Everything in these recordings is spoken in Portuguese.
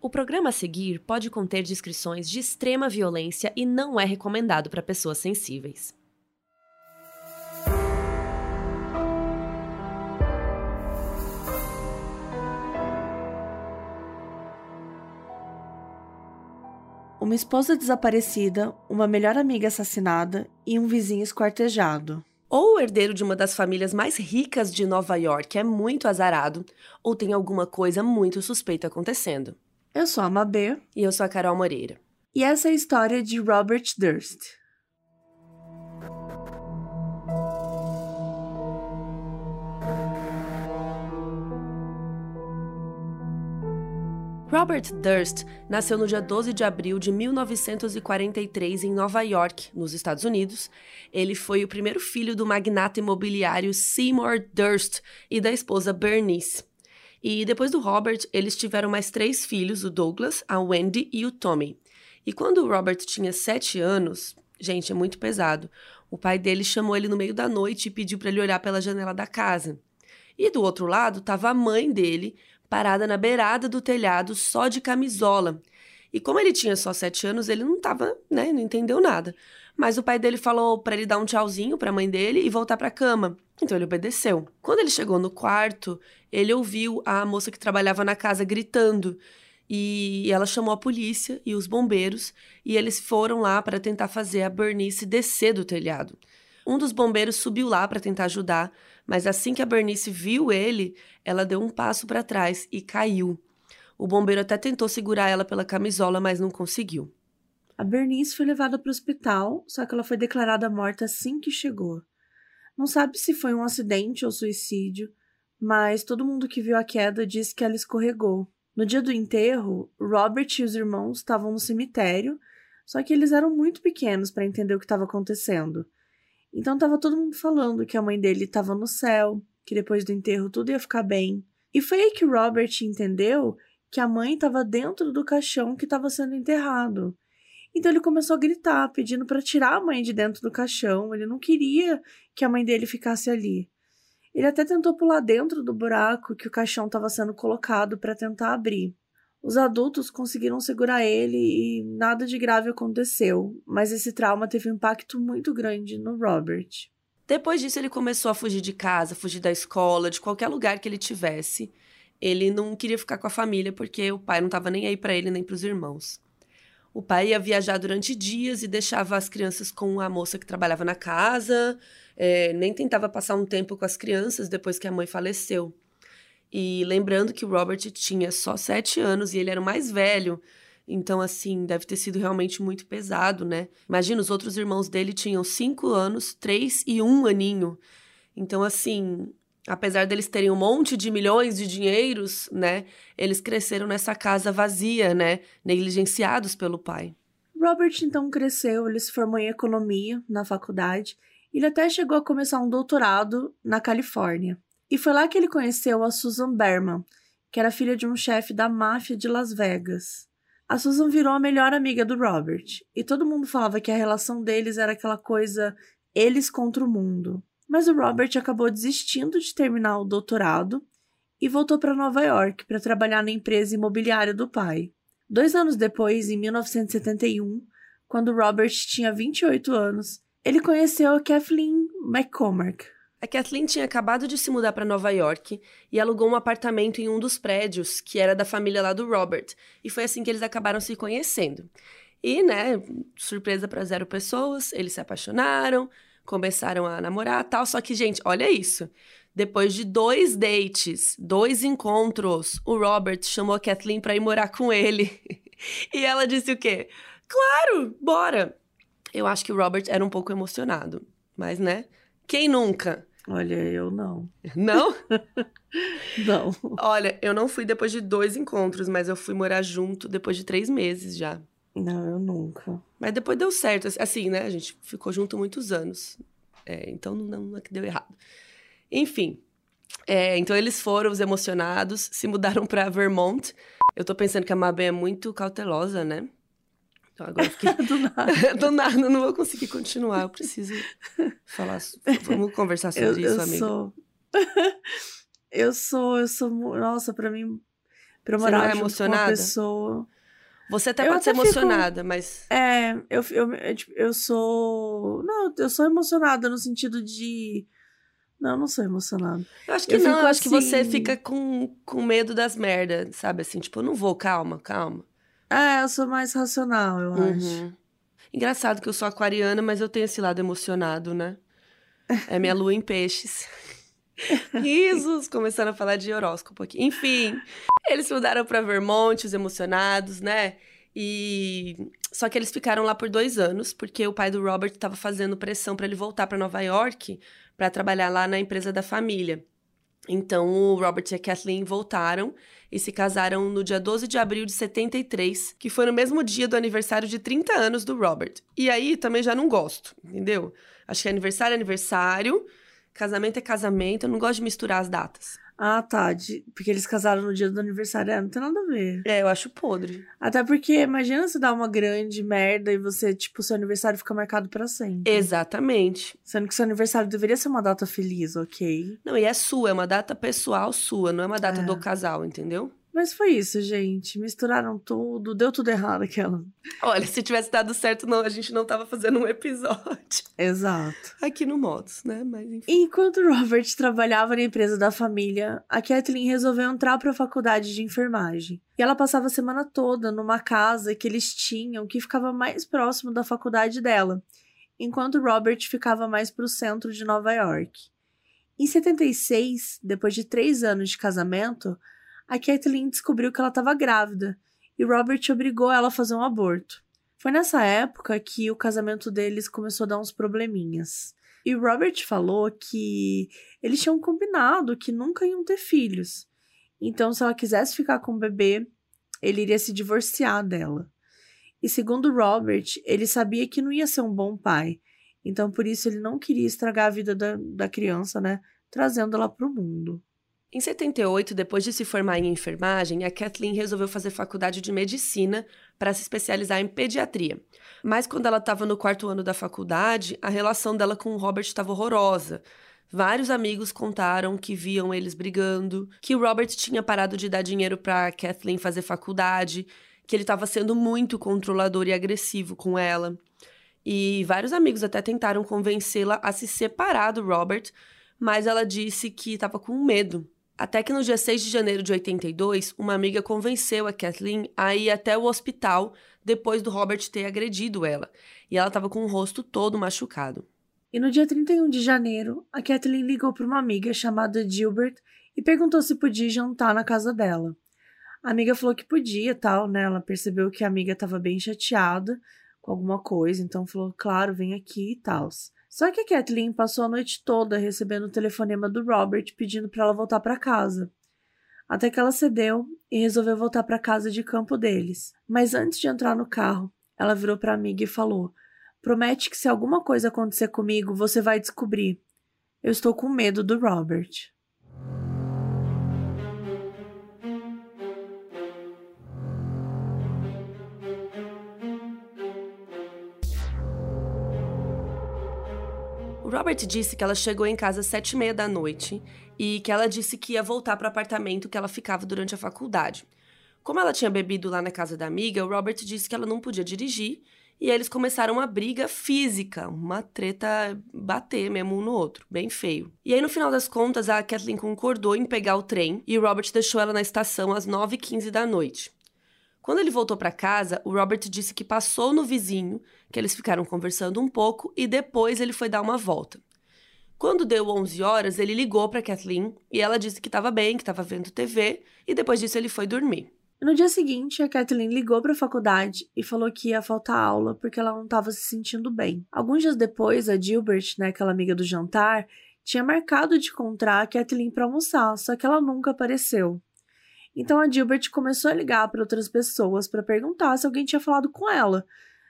O programa a seguir pode conter descrições de extrema violência e não é recomendado para pessoas sensíveis. Uma esposa desaparecida, uma melhor amiga assassinada e um vizinho esquartejado. Ou o herdeiro de uma das famílias mais ricas de Nova York é muito azarado, ou tem alguma coisa muito suspeita acontecendo. Eu sou a Mabê. E eu sou a Carol Moreira. E essa é a história de Robert Durst. Robert Durst nasceu no dia 12 de abril de 1943 em Nova York, nos Estados Unidos. Ele foi o primeiro filho do magnata imobiliário Seymour Durst e da esposa Bernice. E depois do Robert, eles tiveram mais três filhos, o Douglas, a Wendy e o Tommy. E quando o Robert tinha sete anos, gente, é muito pesado, o pai dele chamou ele no meio da noite e pediu para ele olhar pela janela da casa. E do outro lado estava a mãe dele, parada na beirada do telhado, só de camisola. E como ele tinha só sete anos, ele não estava, né, não entendeu nada. Mas o pai dele falou para ele dar um tchauzinho para a mãe dele e voltar para a cama. Então ele obedeceu. Quando ele chegou no quarto, ele ouviu a moça que trabalhava na casa gritando. E ela chamou a polícia e os bombeiros, e eles foram lá para tentar fazer a Bernice descer do telhado. Um dos bombeiros subiu lá para tentar ajudar, mas assim que a Bernice viu ele, ela deu um passo para trás e caiu. O bombeiro até tentou segurar ela pela camisola, mas não conseguiu. A Bernice foi levada para o hospital, só que ela foi declarada morta assim que chegou. Não sabe se foi um acidente ou suicídio, mas todo mundo que viu a queda disse que ela escorregou. No dia do enterro, Robert e os irmãos estavam no cemitério, só que eles eram muito pequenos para entender o que estava acontecendo. Então estava todo mundo falando que a mãe dele estava no céu, que depois do enterro tudo ia ficar bem. E foi aí que Robert entendeu que a mãe estava dentro do caixão que estava sendo enterrado. Então ele começou a gritar, pedindo para tirar a mãe de dentro do caixão. Ele não queria que a mãe dele ficasse ali. Ele até tentou pular dentro do buraco que o caixão estava sendo colocado para tentar abrir. Os adultos conseguiram segurar ele e nada de grave aconteceu, mas esse trauma teve um impacto muito grande no Robert. Depois disso, ele começou a fugir de casa, fugir da escola, de qualquer lugar que ele tivesse. Ele não queria ficar com a família porque o pai não estava nem aí para ele nem para os irmãos. O pai ia viajar durante dias e deixava as crianças com a moça que trabalhava na casa, é, nem tentava passar um tempo com as crianças depois que a mãe faleceu. E lembrando que o Robert tinha só sete anos e ele era o mais velho, então, assim, deve ter sido realmente muito pesado, né? Imagina, os outros irmãos dele tinham cinco anos, três e um aninho. Então, assim, apesar deles terem um monte de milhões de dinheiros, né, eles cresceram nessa casa vazia, né, negligenciados pelo pai. Robert então cresceu, ele se formou em economia na faculdade, ele até chegou a começar um doutorado na Califórnia. E foi lá que ele conheceu a Susan Berman, que era filha de um chefe da máfia de Las Vegas. A Susan virou a melhor amiga do Robert, e todo mundo falava que a relação deles era aquela coisa eles contra o mundo. Mas o Robert acabou desistindo de terminar o doutorado e voltou para Nova York para trabalhar na empresa imobiliária do pai. Dois anos depois, em 1971, quando Robert tinha 28 anos, ele conheceu a Kathleen McCormack. A Kathleen tinha acabado de se mudar para Nova York e alugou um apartamento em um dos prédios que era da família lá do Robert, e foi assim que eles acabaram se conhecendo. E, né, surpresa para zero pessoas, eles se apaixonaram, começaram a namorar tal. Só que, gente, olha isso. Depois de dois dates, dois encontros, o Robert chamou a Kathleen para ir morar com ele. e ela disse o quê? Claro, bora! Eu acho que o Robert era um pouco emocionado. Mas, né? Quem nunca? Olha, eu não. Não? não. Olha, eu não fui depois de dois encontros, mas eu fui morar junto depois de três meses já. Não, eu nunca. Mas depois deu certo, assim, né? A gente ficou junto muitos anos. É, então não, não é que deu errado. Enfim. É, então eles foram os emocionados, se mudaram para Vermont. Eu tô pensando que a Mabê é muito cautelosa, né? Então agora eu fiquei. Do nada. Do nada, não vou conseguir continuar. Eu preciso falar. Vamos conversar sobre eu, isso, eu amiga. Sou... eu sou, eu sou. Nossa, para mim Pra eu Você morar não é junto com uma emocionada? pessoa. Você até Eu pode ser até fico- emocionada, mas. É, eu, eu, eu, tipo, eu sou. Não, eu sou emocionada no sentido de. Não, eu não sou emocionada. Eu acho que Eu não, fico eu acho que você assim- fica com, com medo das merdas, sabe? Assim, tipo, eu não vou, calma, calma. É, eu sou mais racional, eu acho. Uhum. Engraçado que eu sou aquariana, mas eu tenho esse lado emocionado, né? É minha lua em peixes. Risos, começando a falar de horóscopo aqui. Enfim, eles mudaram pra Vermont, os emocionados, né? E só que eles ficaram lá por dois anos, porque o pai do Robert estava fazendo pressão para ele voltar para Nova York para trabalhar lá na empresa da família. Então o Robert e a Kathleen voltaram e se casaram no dia 12 de abril de 73, que foi no mesmo dia do aniversário de 30 anos do Robert. E aí também já não gosto, entendeu? Acho que aniversário é aniversário, casamento é casamento, eu não gosto de misturar as datas. Ah, tá. de- Porque eles casaram no dia do aniversário. É, não tem nada a ver. É, eu acho podre. Até porque, imagina você dar uma grande merda e você, tipo, seu aniversário fica marcado pra sempre. Exatamente. Sendo que seu aniversário deveria ser uma data feliz, ok? Não, e é sua, é uma data pessoal sua, não é uma data É. do casal, entendeu? Mas foi isso, gente. Misturaram tudo, deu tudo errado aquela. Olha, se tivesse dado certo, não, a gente não tava fazendo um episódio Exato. aqui no Modos, né? Mas enfim. Enquanto Robert trabalhava na empresa da família, a Kathleen resolveu entrar para a faculdade de enfermagem. E ela passava a semana toda numa casa que eles tinham que ficava mais próximo da faculdade dela, enquanto Robert ficava mais para o centro de Nova York. Em 76, depois de três anos de casamento, a Kathleen descobriu que ela estava grávida e Robert obrigou ela a fazer um aborto. Foi nessa época que o casamento deles começou a dar uns probleminhas. E Robert falou que eles tinham combinado que nunca iam ter filhos. Então, se ela quisesse ficar com o bebê, ele iria se divorciar dela. E segundo Robert, ele sabia que não ia ser um bom pai. Então, por isso, ele não queria estragar a vida da, da criança, né? Trazendo ela para o mundo. Em 78, depois de se formar em enfermagem, a Kathleen resolveu fazer faculdade de medicina para se especializar em pediatria. Mas quando ela estava no quarto ano da faculdade, a relação dela com o Robert estava horrorosa. Vários amigos contaram que viam eles brigando, que o Robert tinha parado de dar dinheiro para Kathleen fazer faculdade, que ele estava sendo muito controlador e agressivo com ela. E vários amigos até tentaram convencê-la a se separar do Robert, mas ela disse que estava com medo. Até que no dia 6 de janeiro de 82, uma amiga convenceu a Kathleen a ir até o hospital depois do Robert ter agredido ela. E ela estava com o rosto todo machucado. E no dia 31 de janeiro, a Kathleen ligou para uma amiga chamada Gilbert e perguntou se podia jantar na casa dela. A amiga falou que podia, tal, né? Ela percebeu que a amiga estava bem chateada com alguma coisa, então falou, claro, vem aqui e tal. Só que a Kathleen passou a noite toda recebendo o telefonema do Robert pedindo para ela voltar para casa. Até que ela cedeu e resolveu voltar para casa de campo deles. Mas antes de entrar no carro, ela virou para a amiga e falou: Promete que se alguma coisa acontecer comigo, você vai descobrir. Eu estou com medo do Robert. O Robert disse que ela chegou em casa às sete e meia da noite e que ela disse que ia voltar para o apartamento que ela ficava durante a faculdade. Como ela tinha bebido lá na casa da amiga, o Robert disse que ela não podia dirigir e eles começaram uma briga física, uma treta bater mesmo um no outro, bem feio. E aí, no final das contas, a Kathleen concordou em pegar o trem e o Robert deixou ela na estação às 9h15 da noite. Quando ele voltou para casa, o Robert disse que passou no vizinho, que eles ficaram conversando um pouco e depois ele foi dar uma volta. Quando deu 11 horas, ele ligou para Kathleen e ela disse que estava bem, que estava vendo TV e depois disso ele foi dormir. No dia seguinte, a Kathleen ligou para a faculdade e falou que ia faltar aula porque ela não estava se sentindo bem. Alguns dias depois, a Gilbert, né, aquela amiga do jantar, tinha marcado de encontrar a Kathleen para almoçar, só que ela nunca apareceu. Então a Gilbert começou a ligar para outras pessoas para perguntar se alguém tinha falado com ela,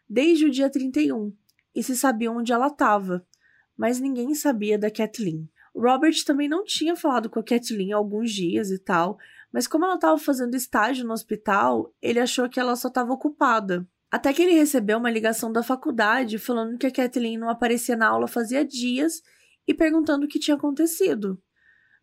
desde o dia 31, e se sabia onde ela estava, mas ninguém sabia da Kathleen. Robert também não tinha falado com a Kathleen há alguns dias e tal, mas como ela estava fazendo estágio no hospital, ele achou que ela só estava ocupada. Até que ele recebeu uma ligação da faculdade falando que a Kathleen não aparecia na aula fazia dias e perguntando o que tinha acontecido.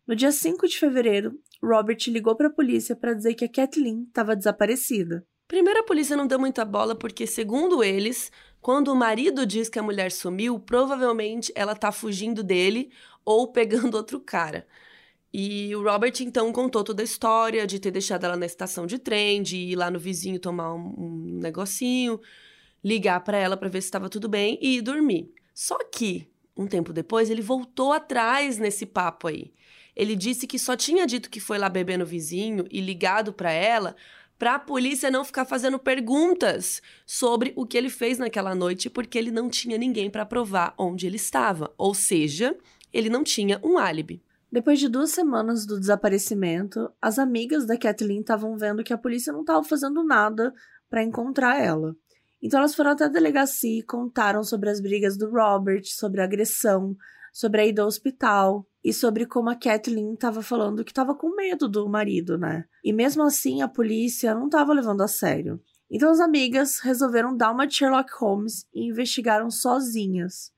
No dia 5 de fevereiro, Robert ligou para a polícia para dizer que a Kathleen estava desaparecida. Primeiro, a polícia não deu muita bola porque, segundo eles, quando o marido diz que a mulher sumiu, provavelmente ela tá fugindo dele ou pegando outro cara. E o Robert então contou toda a história de ter deixado ela na estação de trem, de ir lá no vizinho tomar um, um negocinho, ligar para ela para ver se estava tudo bem e ir dormir. Só que, um tempo depois, ele voltou atrás nesse papo aí. Ele disse que só tinha dito que foi lá beber no vizinho e ligado para ela para a polícia não ficar fazendo perguntas sobre o que ele fez naquela noite, porque ele não tinha ninguém para provar onde ele estava. Ou seja, ele não tinha um álibi. Depois de duas semanas do desaparecimento, as amigas da Kathleen estavam vendo que a polícia não estava fazendo nada para encontrar ela. Então elas foram até a delegacia e contaram sobre as brigas do Robert, sobre a agressão, sobre a ida ao hospital e sobre como a Kathleen estava falando que estava com medo do marido, né? E mesmo assim a polícia não estava levando a sério. Então as amigas resolveram dar uma de Sherlock Holmes e investigaram sozinhas.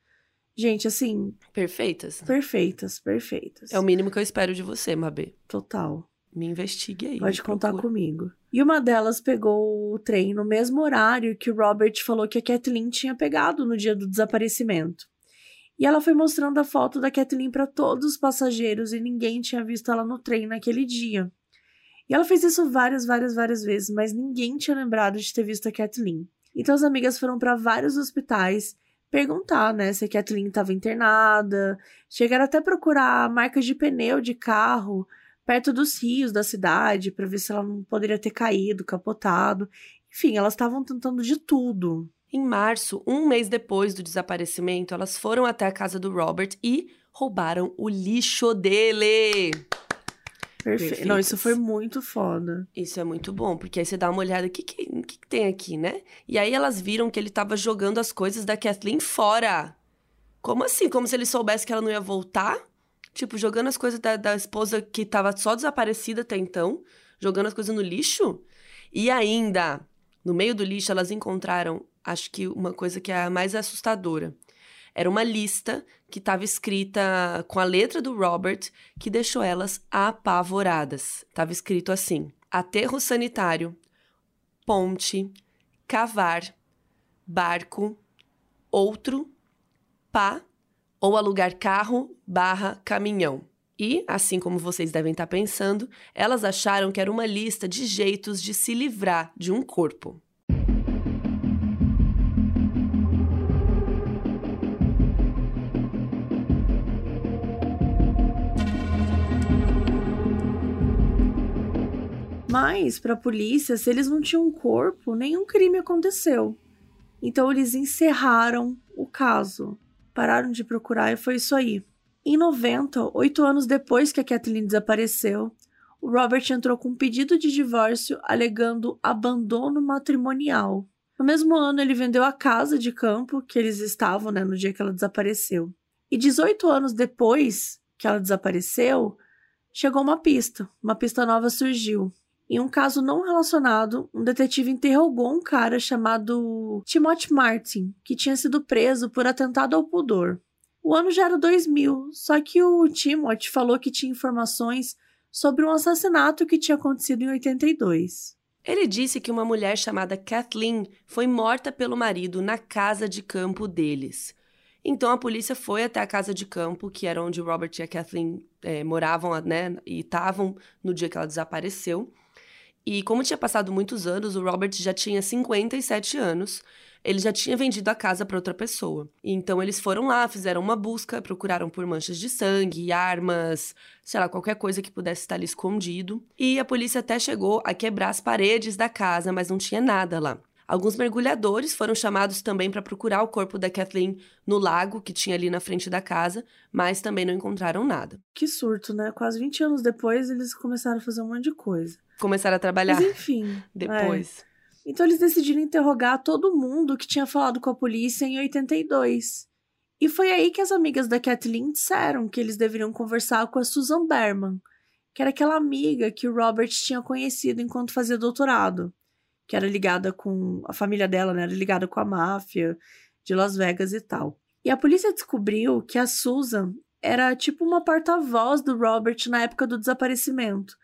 Gente, assim. Perfeitas. Perfeitas, perfeitas. É o mínimo que eu espero de você, Mabê. Total. Me investigue aí. Pode contar comigo. E uma delas pegou o trem no mesmo horário que o Robert falou que a Kathleen tinha pegado no dia do desaparecimento. E ela foi mostrando a foto da Kathleen para todos os passageiros e ninguém tinha visto ela no trem naquele dia. E ela fez isso várias, várias, várias vezes, mas ninguém tinha lembrado de ter visto a Kathleen. Então as amigas foram para vários hospitais perguntar, né, se a Kathleen estava internada, chegaram até procurar marcas de pneu de carro perto dos rios da cidade para ver se ela não poderia ter caído, capotado. Enfim, elas estavam tentando de tudo. Em março, um mês depois do desaparecimento, elas foram até a casa do Robert e roubaram o lixo dele. Perfeito. Não, isso foi muito foda. Isso é muito bom, porque aí você dá uma olhada, o que, que, que, que tem aqui, né? E aí elas viram que ele tava jogando as coisas da Kathleen fora. Como assim? Como se ele soubesse que ela não ia voltar? Tipo, jogando as coisas da, da esposa que tava só desaparecida até então, jogando as coisas no lixo. E ainda, no meio do lixo, elas encontraram, acho que uma coisa que é a mais assustadora. Era uma lista que estava escrita com a letra do Robert que deixou elas apavoradas. Estava escrito assim: aterro sanitário, ponte, cavar, barco, outro, pá ou alugar carro barra caminhão. E, assim como vocês devem estar pensando, elas acharam que era uma lista de jeitos de se livrar de um corpo. Mas, para a polícia, se eles não tinham um corpo, nenhum crime aconteceu. Então, eles encerraram o caso. Pararam de procurar e foi isso aí. Em 90, oito anos depois que a Kathleen desapareceu, o Robert entrou com um pedido de divórcio alegando abandono matrimonial. No mesmo ano, ele vendeu a casa de campo que eles estavam né, no dia que ela desapareceu. E 18 anos depois que ela desapareceu, chegou uma pista. Uma pista nova surgiu. Em um caso não relacionado, um detetive interrogou um cara chamado Timothy Martin, que tinha sido preso por atentado ao pudor. O ano já era 2000, só que o Timothy falou que tinha informações sobre um assassinato que tinha acontecido em 82. Ele disse que uma mulher chamada Kathleen foi morta pelo marido na casa de campo deles. Então a polícia foi até a casa de campo, que era onde Robert e a Kathleen é, moravam né, e estavam no dia que ela desapareceu. E como tinha passado muitos anos, o Robert já tinha 57 anos. Ele já tinha vendido a casa para outra pessoa. Então eles foram lá, fizeram uma busca, procuraram por manchas de sangue, armas, sei lá, qualquer coisa que pudesse estar ali escondido. E a polícia até chegou a quebrar as paredes da casa, mas não tinha nada lá. Alguns mergulhadores foram chamados também para procurar o corpo da Kathleen no lago que tinha ali na frente da casa, mas também não encontraram nada. Que surto, né? Quase 20 anos depois, eles começaram a fazer um monte de coisa começaram a trabalhar. Mas enfim. Depois. É. Então eles decidiram interrogar todo mundo que tinha falado com a polícia em 82. E foi aí que as amigas da Kathleen disseram que eles deveriam conversar com a Susan Berman, que era aquela amiga que o Robert tinha conhecido enquanto fazia doutorado, que era ligada com a família dela, né? Era ligada com a máfia de Las Vegas e tal. E a polícia descobriu que a Susan era tipo uma porta-voz do Robert na época do desaparecimento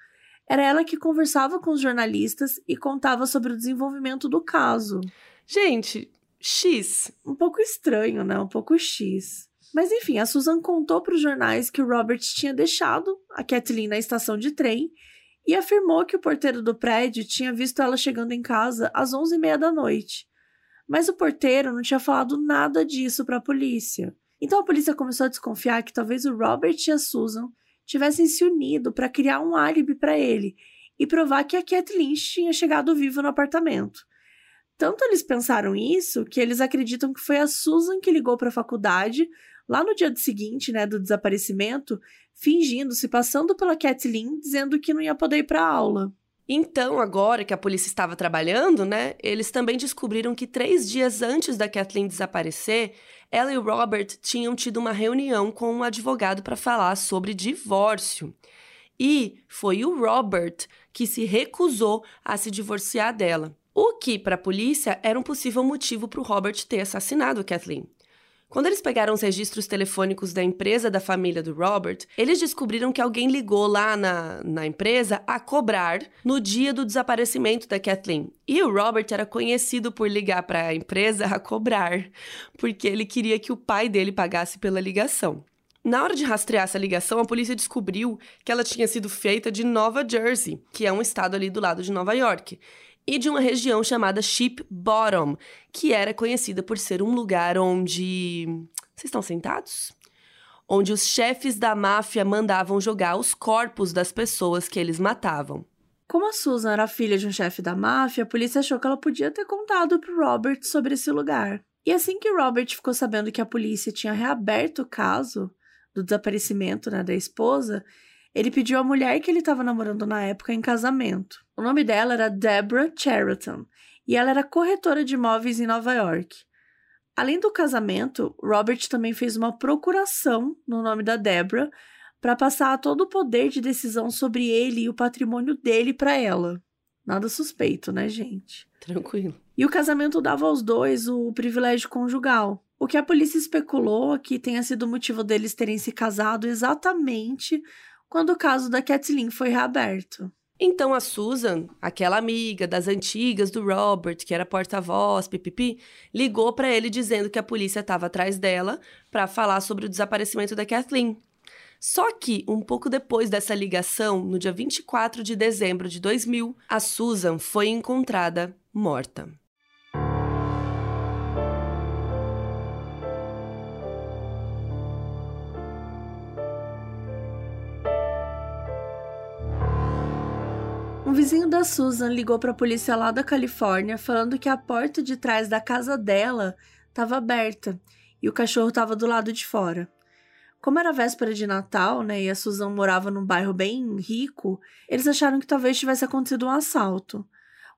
Era ela que conversava com os jornalistas e contava sobre o desenvolvimento do caso. Gente, X. Um pouco estranho, né? Um pouco X. Mas enfim, a Susan contou para os jornais que o Robert tinha deixado a Kathleen na estação de trem e afirmou que o porteiro do prédio tinha visto ela chegando em casa às 11h30 da noite. Mas o porteiro não tinha falado nada disso para a polícia. Então a polícia começou a desconfiar que talvez o Robert e a Susan tivessem se unido para criar um álibi para ele e provar que a Kathleen tinha chegado viva no apartamento. Tanto eles pensaram isso que eles acreditam que foi a Susan que ligou para a faculdade lá no dia seguinte, né, do desaparecimento, fingindo, se passando pela Kathleen, dizendo que não ia poder ir para a aula. Então, agora que a polícia estava trabalhando, né, eles também descobriram que três dias antes da Kathleen desaparecer, ela e o Robert tinham tido uma reunião com um advogado para falar sobre divórcio. E foi o Robert que se recusou a se divorciar dela. O que, para a polícia, era um possível motivo para o Robert ter assassinado a Kathleen. Quando eles pegaram os registros telefônicos da empresa da família do Robert, eles descobriram que alguém ligou lá na, na empresa a cobrar no dia do desaparecimento da Kathleen. E o Robert era conhecido por ligar para a empresa a cobrar, porque ele queria que o pai dele pagasse pela ligação. Na hora de rastrear essa ligação, a polícia descobriu que ela tinha sido feita de Nova Jersey, que é um estado ali do lado de Nova York e de uma região chamada Ship Bottom, que era conhecida por ser um lugar onde. Vocês estão sentados? Onde os chefes da máfia mandavam jogar os corpos das pessoas que eles matavam. Como a Susan era filha de um chefe da máfia, a polícia achou que ela podia ter contado para Robert sobre esse lugar. E assim que Robert ficou sabendo que a polícia tinha reaberto o caso do desaparecimento né, da esposa, ele pediu a mulher que ele estava namorando na época em casamento. O nome dela era Deborah Cheriton e ela era corretora de imóveis em Nova York. Além do casamento, Robert também fez uma procuração no nome da Deborah para passar todo o poder de decisão sobre ele e o patrimônio dele para ela. Nada suspeito, né, gente? Tranquilo. E o casamento dava aos dois o privilégio conjugal. O que a polícia especulou que tenha sido o motivo deles terem se casado exatamente quando o caso da Kathleen foi reaberto. Então a Susan, aquela amiga das antigas do Robert, que era porta-voz, pipipi, ligou para ele dizendo que a polícia estava atrás dela para falar sobre o desaparecimento da Kathleen. Só que, um pouco depois dessa ligação, no dia 24 de dezembro de 2000, a Susan foi encontrada morta. Vizinho da Susan ligou para a polícia lá da Califórnia falando que a porta de trás da casa dela estava aberta e o cachorro estava do lado de fora. Como era véspera de Natal, né, e a Susan morava num bairro bem rico, eles acharam que talvez tivesse acontecido um assalto.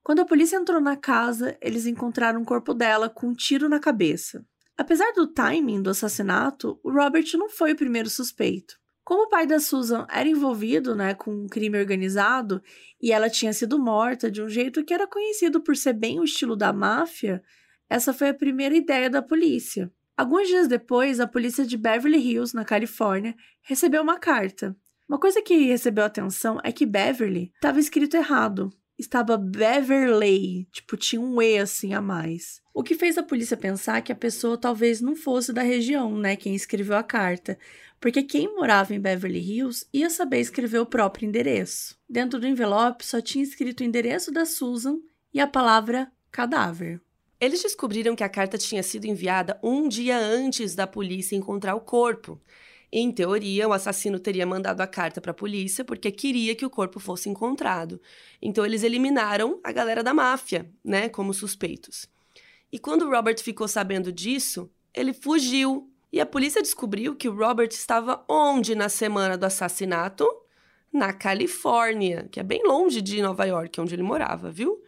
Quando a polícia entrou na casa, eles encontraram o corpo dela com um tiro na cabeça. Apesar do timing do assassinato, o Robert não foi o primeiro suspeito. Como o pai da Susan era envolvido né, com um crime organizado e ela tinha sido morta de um jeito que era conhecido por ser bem o estilo da máfia, essa foi a primeira ideia da polícia. Alguns dias depois, a polícia de Beverly Hills, na Califórnia, recebeu uma carta. Uma coisa que recebeu atenção é que Beverly estava escrito errado. Estava Beverly, tipo, tinha um E assim a mais. O que fez a polícia pensar que a pessoa talvez não fosse da região, né, quem escreveu a carta, porque quem morava em Beverly Hills ia saber escrever o próprio endereço. Dentro do envelope só tinha escrito o endereço da Susan e a palavra cadáver. Eles descobriram que a carta tinha sido enviada um dia antes da polícia encontrar o corpo. Em teoria, o assassino teria mandado a carta para a polícia porque queria que o corpo fosse encontrado. Então eles eliminaram a galera da máfia, né, como suspeitos. E quando Robert ficou sabendo disso, ele fugiu e a polícia descobriu que o Robert estava onde na semana do assassinato? Na Califórnia, que é bem longe de Nova York, onde ele morava, viu?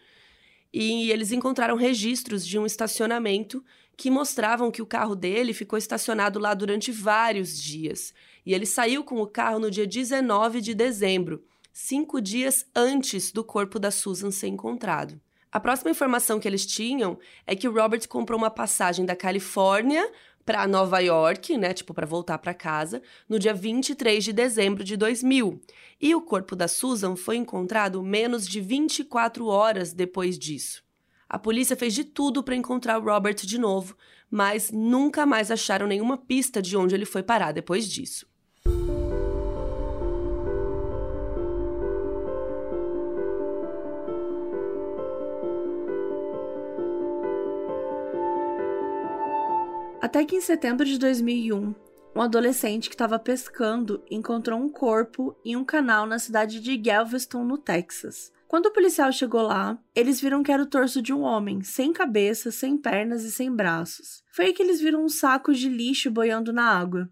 E eles encontraram registros de um estacionamento que mostravam que o carro dele ficou estacionado lá durante vários dias. E ele saiu com o carro no dia 19 de dezembro, cinco dias antes do corpo da Susan ser encontrado. A próxima informação que eles tinham é que o Robert comprou uma passagem da Califórnia para Nova York, né, tipo para voltar para casa, no dia 23 de dezembro de 2000. E o corpo da Susan foi encontrado menos de 24 horas depois disso. A polícia fez de tudo para encontrar Robert de novo, mas nunca mais acharam nenhuma pista de onde ele foi parar depois disso. Até que em setembro de 2001, um adolescente que estava pescando encontrou um corpo em um canal na cidade de Galveston, no Texas. Quando o policial chegou lá, eles viram que era o torso de um homem, sem cabeça, sem pernas e sem braços. Foi aí que eles viram uns sacos de lixo boiando na água.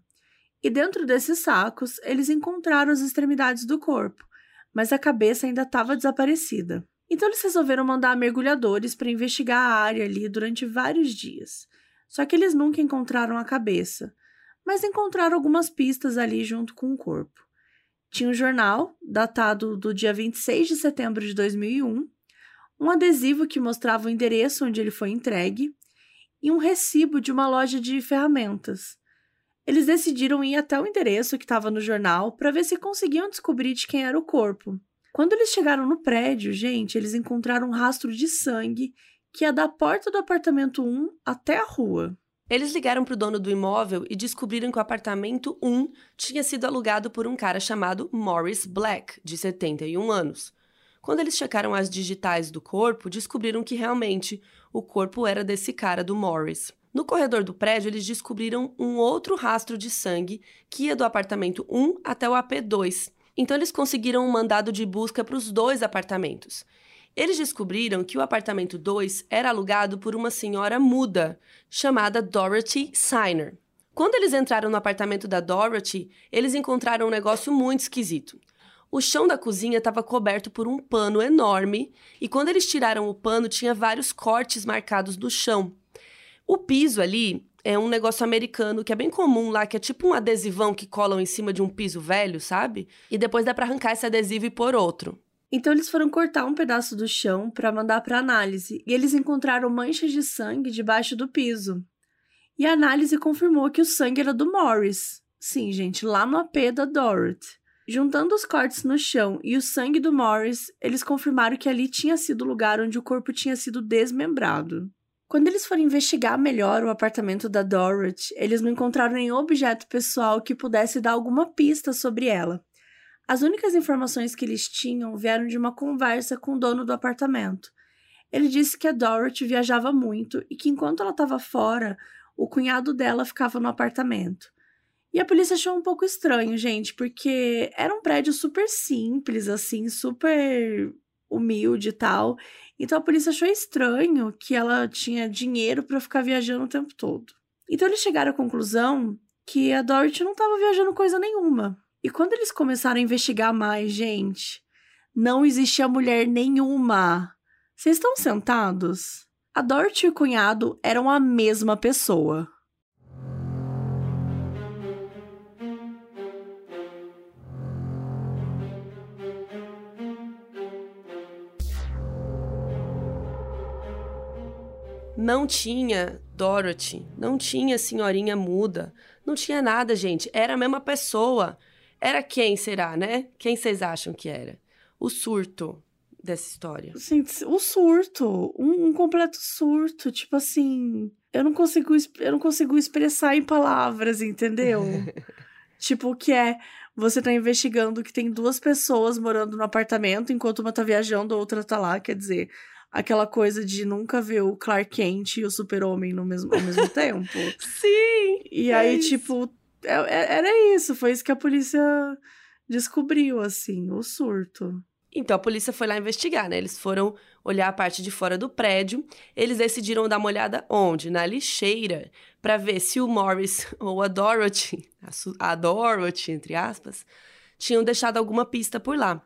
E dentro desses sacos, eles encontraram as extremidades do corpo, mas a cabeça ainda estava desaparecida. Então eles resolveram mandar mergulhadores para investigar a área ali durante vários dias. Só que eles nunca encontraram a cabeça, mas encontraram algumas pistas ali junto com o corpo. Tinha um jornal, datado do dia 26 de setembro de 2001, um adesivo que mostrava o endereço onde ele foi entregue e um recibo de uma loja de ferramentas. Eles decidiram ir até o endereço que estava no jornal para ver se conseguiam descobrir de quem era o corpo. Quando eles chegaram no prédio, gente, eles encontraram um rastro de sangue que ia da porta do apartamento 1 até a rua. Eles ligaram para o dono do imóvel e descobriram que o apartamento 1 tinha sido alugado por um cara chamado Morris Black, de 71 anos. Quando eles checaram as digitais do corpo, descobriram que realmente o corpo era desse cara do Morris. No corredor do prédio, eles descobriram um outro rastro de sangue que ia do apartamento 1 até o AP2. Então, eles conseguiram um mandado de busca para os dois apartamentos. Eles descobriram que o apartamento 2 era alugado por uma senhora muda, chamada Dorothy Signer. Quando eles entraram no apartamento da Dorothy, eles encontraram um negócio muito esquisito. O chão da cozinha estava coberto por um pano enorme e quando eles tiraram o pano tinha vários cortes marcados no chão. O piso ali é um negócio americano que é bem comum lá, que é tipo um adesivão que colam em cima de um piso velho, sabe? E depois dá para arrancar esse adesivo e pôr outro. Então eles foram cortar um pedaço do chão para mandar para análise e eles encontraram manchas de sangue debaixo do piso. E a análise confirmou que o sangue era do Morris. Sim, gente, lá no AP da Dorothy. Juntando os cortes no chão e o sangue do Morris, eles confirmaram que ali tinha sido o lugar onde o corpo tinha sido desmembrado. Quando eles foram investigar melhor o apartamento da Dorothy, eles não encontraram nenhum objeto pessoal que pudesse dar alguma pista sobre ela. As únicas informações que eles tinham vieram de uma conversa com o dono do apartamento. Ele disse que a Dorothy viajava muito e que enquanto ela estava fora, o cunhado dela ficava no apartamento. E a polícia achou um pouco estranho, gente, porque era um prédio super simples, assim, super humilde e tal. Então a polícia achou estranho que ela tinha dinheiro para ficar viajando o tempo todo. Então eles chegaram à conclusão que a Dorothy não estava viajando coisa nenhuma. E quando eles começaram a investigar mais, gente, não existia mulher nenhuma. Vocês estão sentados? A Dorothy e o cunhado eram a mesma pessoa. Não tinha Dorothy, não tinha senhorinha muda, não tinha nada, gente. Era a mesma pessoa. Era quem será, né? Quem vocês acham que era? O surto dessa história. Sim, o surto, um, um, completo surto, tipo assim, eu não consigo eu não consigo expressar em palavras, entendeu? tipo que é você tá investigando que tem duas pessoas morando no apartamento enquanto uma tá viajando, a outra tá lá, quer dizer, aquela coisa de nunca ver o Clark Kent e o Super-Homem no mesmo, ao mesmo tempo. Sim! E é aí, isso. tipo, era isso, foi isso que a polícia descobriu, assim, o surto. Então a polícia foi lá investigar, né? Eles foram olhar a parte de fora do prédio. Eles decidiram dar uma olhada onde? Na lixeira, para ver se o Morris ou a Dorothy, a Dorothy, entre aspas, tinham deixado alguma pista por lá.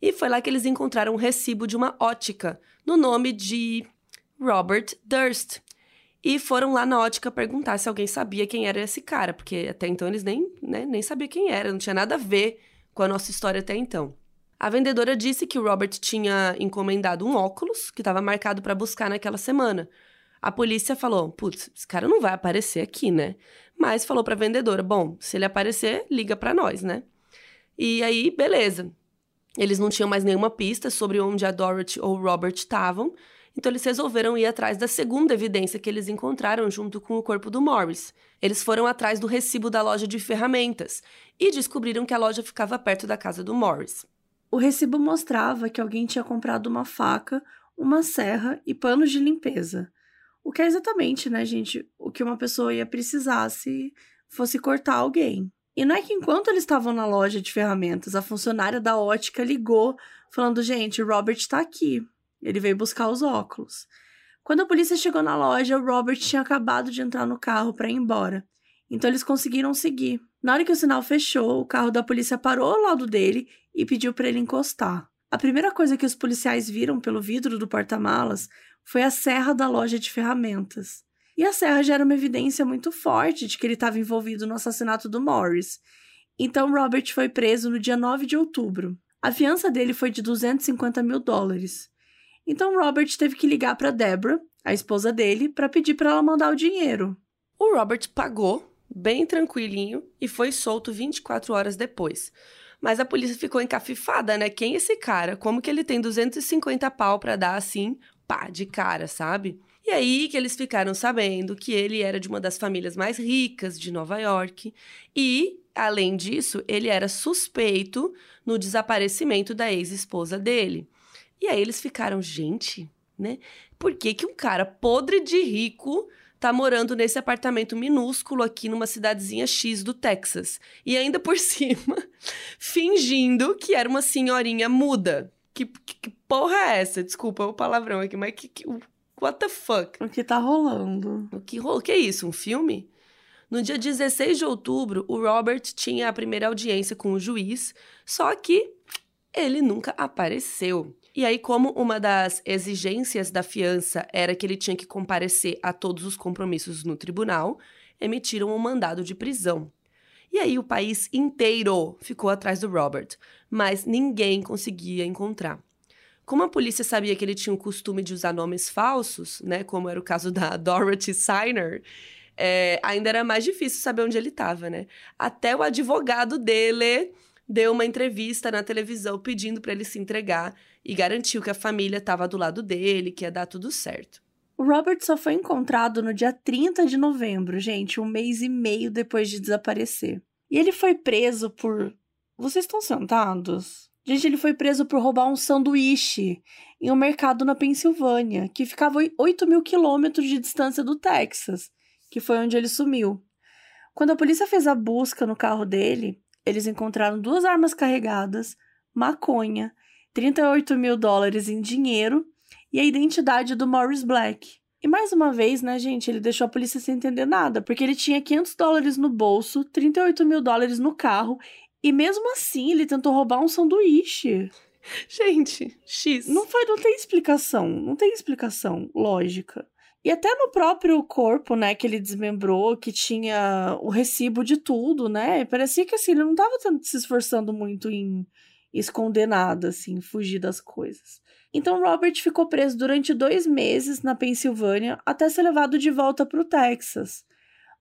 E foi lá que eles encontraram um recibo de uma ótica no nome de Robert Durst, e foram lá na ótica perguntar se alguém sabia quem era esse cara, porque até então eles nem, né, nem sabiam quem era, não tinha nada a ver com a nossa história até então. A vendedora disse que o Robert tinha encomendado um óculos que estava marcado para buscar naquela semana. A polícia falou: putz, esse cara não vai aparecer aqui, né? Mas falou pra vendedora: bom, se ele aparecer, liga para nós, né? E aí, beleza. Eles não tinham mais nenhuma pista sobre onde a Dorothy ou o Robert estavam, então eles resolveram ir atrás da segunda evidência que eles encontraram junto com o corpo do Morris. Eles foram atrás do recibo da loja de ferramentas e descobriram que a loja ficava perto da casa do Morris. O recibo mostrava que alguém tinha comprado uma faca, uma serra e panos de limpeza. O que é exatamente, né, gente, o que uma pessoa ia precisar se fosse cortar alguém. E não é que enquanto eles estavam na loja de ferramentas, a funcionária da ótica ligou falando: gente, Robert está aqui. Ele veio buscar os óculos. Quando a polícia chegou na loja, o Robert tinha acabado de entrar no carro para ir embora. Então eles conseguiram seguir. Na hora que o sinal fechou, o carro da polícia parou ao lado dele e pediu para ele encostar. A primeira coisa que os policiais viram pelo vidro do porta-malas foi a serra da loja de ferramentas. E a serra já era uma evidência muito forte de que ele estava envolvido no assassinato do Morris. Então Robert foi preso no dia 9 de outubro. A fiança dele foi de 250 mil dólares. Então Robert teve que ligar para Deborah, a esposa dele, para pedir para ela mandar o dinheiro. O Robert pagou, bem tranquilinho, e foi solto 24 horas depois. Mas a polícia ficou encafifada, né? Quem é esse cara? Como que ele tem 250 pau para dar assim, pá, de cara, sabe? E aí que eles ficaram sabendo que ele era de uma das famílias mais ricas de Nova York e, além disso, ele era suspeito no desaparecimento da ex-esposa dele. E aí eles ficaram, gente, né? Por que, que um cara podre de rico tá morando nesse apartamento minúsculo aqui numa cidadezinha X do Texas? E ainda por cima, fingindo que era uma senhorinha muda. Que, que, que porra é essa? Desculpa o palavrão aqui, mas que, que, What the fuck? O que tá rolando? O que, o que é isso? Um filme? No dia 16 de outubro, o Robert tinha a primeira audiência com o juiz, só que ele nunca apareceu. E aí, como uma das exigências da fiança era que ele tinha que comparecer a todos os compromissos no tribunal, emitiram um mandado de prisão. E aí o país inteiro ficou atrás do Robert, mas ninguém conseguia encontrar. Como a polícia sabia que ele tinha o costume de usar nomes falsos, né, como era o caso da Dorothy Signer, é, ainda era mais difícil saber onde ele estava, né? Até o advogado dele deu uma entrevista na televisão pedindo para ele se entregar e garantiu que a família estava do lado dele, que ia dar tudo certo. O Robert só foi encontrado no dia 30 de novembro, gente, um mês e meio depois de desaparecer. E ele foi preso por. Vocês estão sentados? Gente, ele foi preso por roubar um sanduíche em um mercado na Pensilvânia, que ficava 8 mil quilômetros de distância do Texas, que foi onde ele sumiu. Quando a polícia fez a busca no carro dele, eles encontraram duas armas carregadas, maconha, 38 mil dólares em dinheiro e a identidade do Morris Black. E mais uma vez, né, gente, ele deixou a polícia sem entender nada, porque ele tinha 500 dólares no bolso, 38 mil dólares no carro e mesmo assim, ele tentou roubar um sanduíche. Gente, X. Não foi, não tem explicação, não tem explicação lógica. E até no próprio corpo, né, que ele desmembrou, que tinha o recibo de tudo, né? Parecia que assim, ele não tava se esforçando muito em esconder nada, assim, fugir das coisas. Então Robert ficou preso durante dois meses na Pensilvânia até ser levado de volta para o Texas.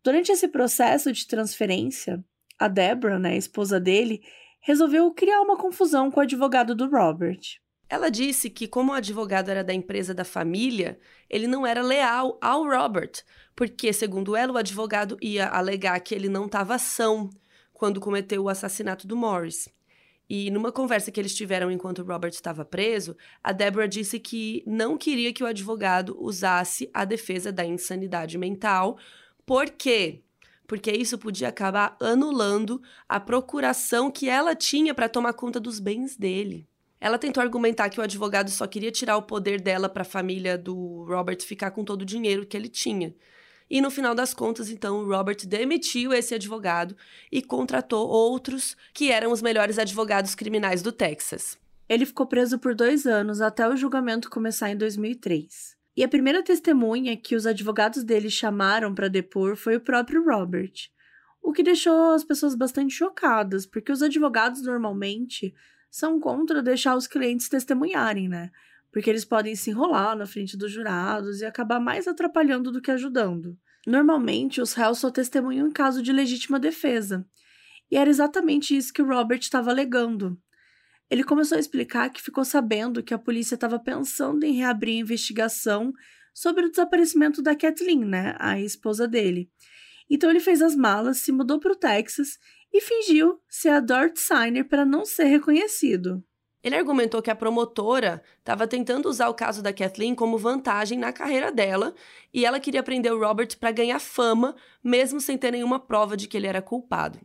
Durante esse processo de transferência, a Deborah, né, a esposa dele, resolveu criar uma confusão com o advogado do Robert. Ela disse que, como o advogado era da empresa da família, ele não era leal ao Robert, porque, segundo ela, o advogado ia alegar que ele não estava são quando cometeu o assassinato do Morris. E numa conversa que eles tiveram enquanto o Robert estava preso, a Deborah disse que não queria que o advogado usasse a defesa da insanidade mental, porque porque isso podia acabar anulando a procuração que ela tinha para tomar conta dos bens dele. Ela tentou argumentar que o advogado só queria tirar o poder dela para a família do Robert ficar com todo o dinheiro que ele tinha. E no final das contas, então, o Robert demitiu esse advogado e contratou outros que eram os melhores advogados criminais do Texas. Ele ficou preso por dois anos até o julgamento começar em 2003. E a primeira testemunha que os advogados dele chamaram para depor foi o próprio Robert, o que deixou as pessoas bastante chocadas, porque os advogados normalmente são contra deixar os clientes testemunharem, né? porque eles podem se enrolar na frente dos jurados e acabar mais atrapalhando do que ajudando. Normalmente, os réus só testemunham em caso de legítima defesa, e era exatamente isso que o Robert estava alegando. Ele começou a explicar que ficou sabendo que a polícia estava pensando em reabrir a investigação sobre o desaparecimento da Kathleen, né, a esposa dele. Então ele fez as malas, se mudou para o Texas e fingiu ser a Dort Signer para não ser reconhecido. Ele argumentou que a promotora estava tentando usar o caso da Kathleen como vantagem na carreira dela e ela queria prender o Robert para ganhar fama, mesmo sem ter nenhuma prova de que ele era culpado.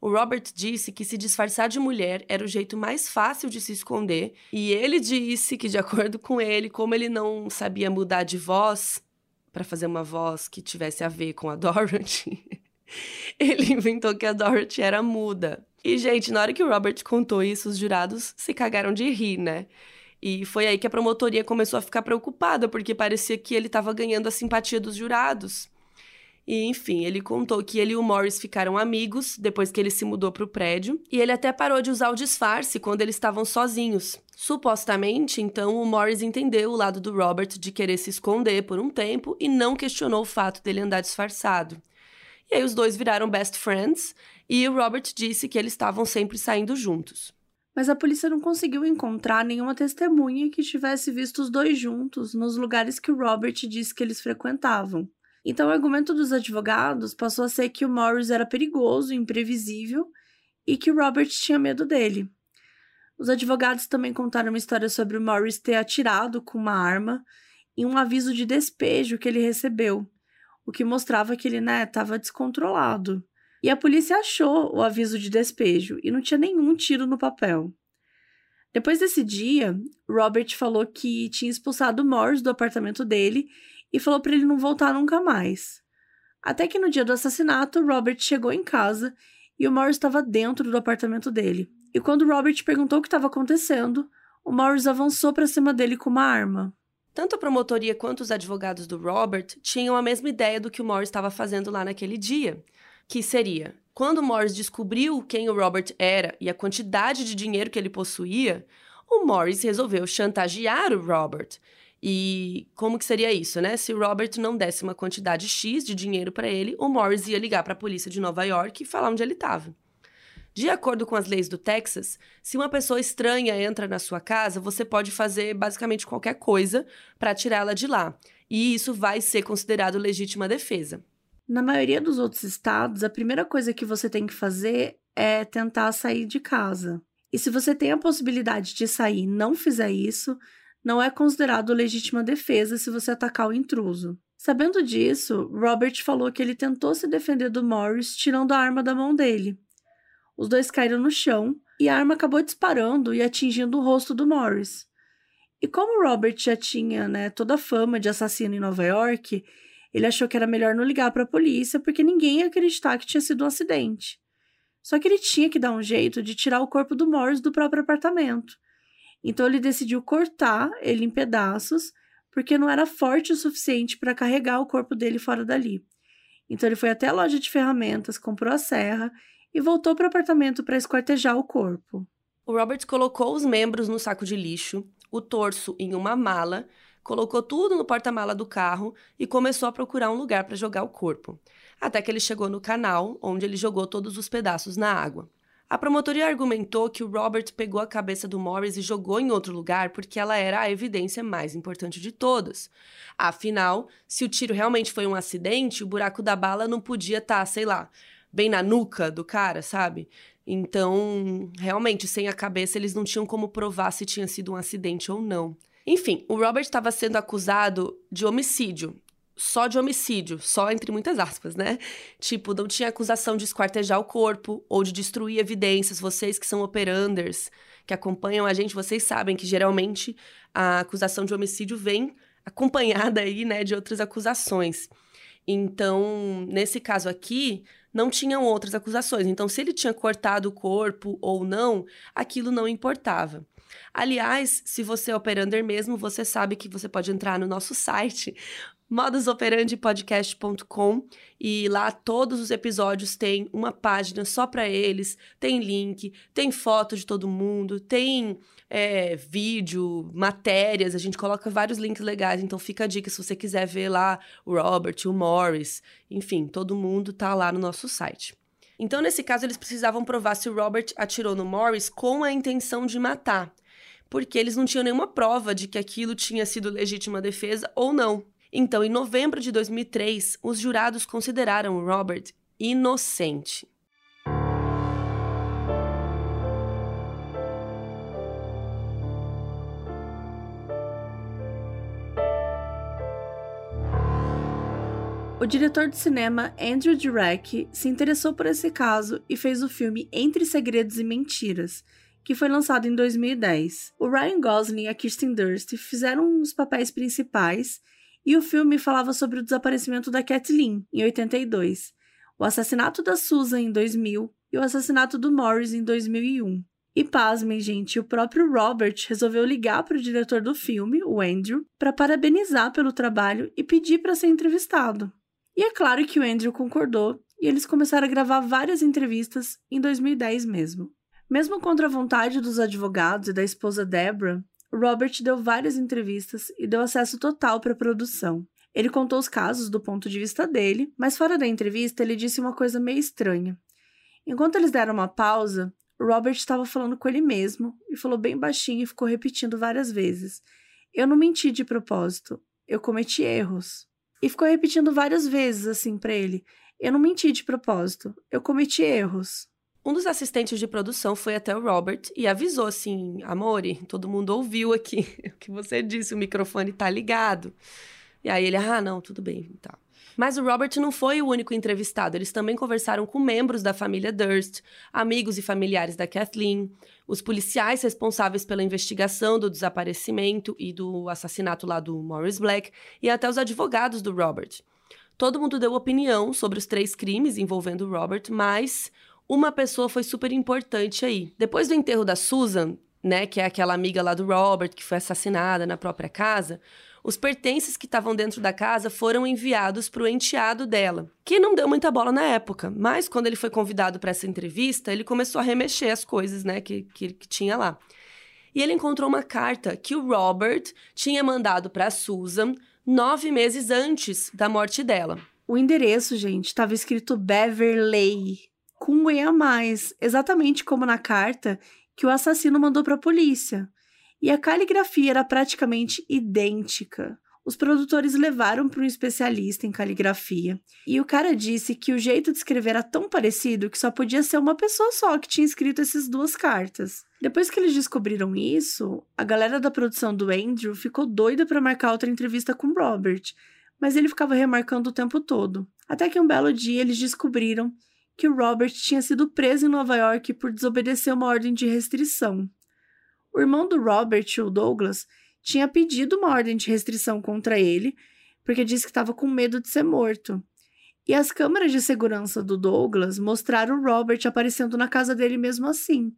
O Robert disse que se disfarçar de mulher era o jeito mais fácil de se esconder, e ele disse que, de acordo com ele, como ele não sabia mudar de voz para fazer uma voz que tivesse a ver com a Dorothy, ele inventou que a Dorothy era muda. E, gente, na hora que o Robert contou isso, os jurados se cagaram de rir, né? E foi aí que a promotoria começou a ficar preocupada, porque parecia que ele estava ganhando a simpatia dos jurados. E, enfim, ele contou que ele e o Morris ficaram amigos depois que ele se mudou para o prédio, e ele até parou de usar o disfarce quando eles estavam sozinhos. Supostamente, então, o Morris entendeu o lado do Robert de querer se esconder por um tempo e não questionou o fato dele andar disfarçado. E aí os dois viraram best friends, e o Robert disse que eles estavam sempre saindo juntos. Mas a polícia não conseguiu encontrar nenhuma testemunha que tivesse visto os dois juntos nos lugares que o Robert disse que eles frequentavam. Então, o argumento dos advogados passou a ser que o Morris era perigoso, imprevisível e que o Robert tinha medo dele. Os advogados também contaram uma história sobre o Morris ter atirado com uma arma e um aviso de despejo que ele recebeu, o que mostrava que ele estava né, descontrolado. E a polícia achou o aviso de despejo e não tinha nenhum tiro no papel. Depois desse dia, Robert falou que tinha expulsado Morris do apartamento dele e falou para ele não voltar nunca mais. Até que no dia do assassinato, Robert chegou em casa e o Morris estava dentro do apartamento dele. E quando Robert perguntou o que estava acontecendo, o Morris avançou para cima dele com uma arma. Tanto a promotoria quanto os advogados do Robert tinham a mesma ideia do que o Morris estava fazendo lá naquele dia, que seria: quando o Morris descobriu quem o Robert era e a quantidade de dinheiro que ele possuía, o Morris resolveu chantagear o Robert e como que seria isso, né? Se o Robert não desse uma quantidade X de dinheiro para ele, o Morris ia ligar para a polícia de Nova York e falar onde ele estava. De acordo com as leis do Texas, se uma pessoa estranha entra na sua casa, você pode fazer basicamente qualquer coisa para tirá-la de lá. E isso vai ser considerado legítima defesa. Na maioria dos outros estados, a primeira coisa que você tem que fazer é tentar sair de casa. E se você tem a possibilidade de sair e não fizer isso, não é considerado legítima defesa se você atacar o intruso. Sabendo disso, Robert falou que ele tentou se defender do Morris tirando a arma da mão dele. Os dois caíram no chão e a arma acabou disparando e atingindo o rosto do Morris. E como Robert já tinha né, toda a fama de assassino em Nova York, ele achou que era melhor não ligar para a polícia porque ninguém ia acreditar que tinha sido um acidente. Só que ele tinha que dar um jeito de tirar o corpo do Morris do próprio apartamento. Então ele decidiu cortar ele em pedaços, porque não era forte o suficiente para carregar o corpo dele fora dali. Então ele foi até a loja de ferramentas, comprou a serra e voltou para o apartamento para esquartejar o corpo. O Robert colocou os membros no saco de lixo, o torso em uma mala, colocou tudo no porta-mala do carro e começou a procurar um lugar para jogar o corpo. Até que ele chegou no canal, onde ele jogou todos os pedaços na água. A promotoria argumentou que o Robert pegou a cabeça do Morris e jogou em outro lugar porque ela era a evidência mais importante de todas. Afinal, se o tiro realmente foi um acidente, o buraco da bala não podia estar, tá, sei lá, bem na nuca do cara, sabe? Então, realmente, sem a cabeça, eles não tinham como provar se tinha sido um acidente ou não. Enfim, o Robert estava sendo acusado de homicídio só de homicídio, só entre muitas aspas, né? Tipo, não tinha acusação de esquartejar o corpo ou de destruir evidências. Vocês que são operanders, que acompanham a gente, vocês sabem que geralmente a acusação de homicídio vem acompanhada aí, né, de outras acusações. Então, nesse caso aqui, não tinham outras acusações. Então, se ele tinha cortado o corpo ou não, aquilo não importava. Aliás, se você é operander mesmo, você sabe que você pode entrar no nosso site modusoperandipodcast.com e lá todos os episódios têm uma página só para eles, tem link, tem foto de todo mundo, tem é, vídeo, matérias, a gente coloca vários links legais, então fica a dica se você quiser ver lá o Robert, o Morris, enfim, todo mundo tá lá no nosso site. Então, nesse caso, eles precisavam provar se o Robert atirou no Morris com a intenção de matar, porque eles não tinham nenhuma prova de que aquilo tinha sido legítima defesa ou não. Então, em novembro de 2003, os jurados consideraram Robert inocente. O diretor de cinema Andrew Dirac se interessou por esse caso e fez o filme Entre Segredos e Mentiras, que foi lançado em 2010. O Ryan Gosling e a Kirsten Dunst fizeram os papéis principais e o filme falava sobre o desaparecimento da Kathleen, em 82, o assassinato da Susan, em 2000, e o assassinato do Morris, em 2001. E pasmem, gente, o próprio Robert resolveu ligar para o diretor do filme, o Andrew, para parabenizar pelo trabalho e pedir para ser entrevistado. E é claro que o Andrew concordou e eles começaram a gravar várias entrevistas em 2010 mesmo. Mesmo contra a vontade dos advogados e da esposa Deborah, Robert deu várias entrevistas e deu acesso total para a produção. Ele contou os casos do ponto de vista dele, mas fora da entrevista ele disse uma coisa meio estranha. Enquanto eles deram uma pausa, Robert estava falando com ele mesmo e falou bem baixinho e ficou repetindo várias vezes: Eu não menti de propósito, eu cometi erros. E ficou repetindo várias vezes assim para ele: Eu não menti de propósito, eu cometi erros. Um dos assistentes de produção foi até o Robert e avisou assim: Amore, todo mundo ouviu aqui o que você disse, o microfone tá ligado. E aí ele, ah, não, tudo bem, tá. Mas o Robert não foi o único entrevistado. Eles também conversaram com membros da família Durst, amigos e familiares da Kathleen, os policiais responsáveis pela investigação do desaparecimento e do assassinato lá do Morris Black e até os advogados do Robert. Todo mundo deu opinião sobre os três crimes envolvendo o Robert, mas uma pessoa foi super importante aí. Depois do enterro da Susan, né, que é aquela amiga lá do Robert que foi assassinada na própria casa, os pertences que estavam dentro da casa foram enviados para o enteado dela, que não deu muita bola na época, mas quando ele foi convidado para essa entrevista, ele começou a remexer as coisas, né, que, que, que tinha lá. E ele encontrou uma carta que o Robert tinha mandado para Susan nove meses antes da morte dela. O endereço, gente, estava escrito Beverly, com um E a mais, exatamente como na carta que o assassino mandou para a polícia. E a caligrafia era praticamente idêntica. Os produtores levaram para um especialista em caligrafia e o cara disse que o jeito de escrever era tão parecido que só podia ser uma pessoa só que tinha escrito essas duas cartas. Depois que eles descobriram isso, a galera da produção do Andrew ficou doida para marcar outra entrevista com Robert, mas ele ficava remarcando o tempo todo. Até que um belo dia eles descobriram que Robert tinha sido preso em Nova York por desobedecer uma ordem de restrição. O irmão do Robert, o Douglas, tinha pedido uma ordem de restrição contra ele, porque disse que estava com medo de ser morto. E as câmeras de segurança do Douglas mostraram o Robert aparecendo na casa dele mesmo assim.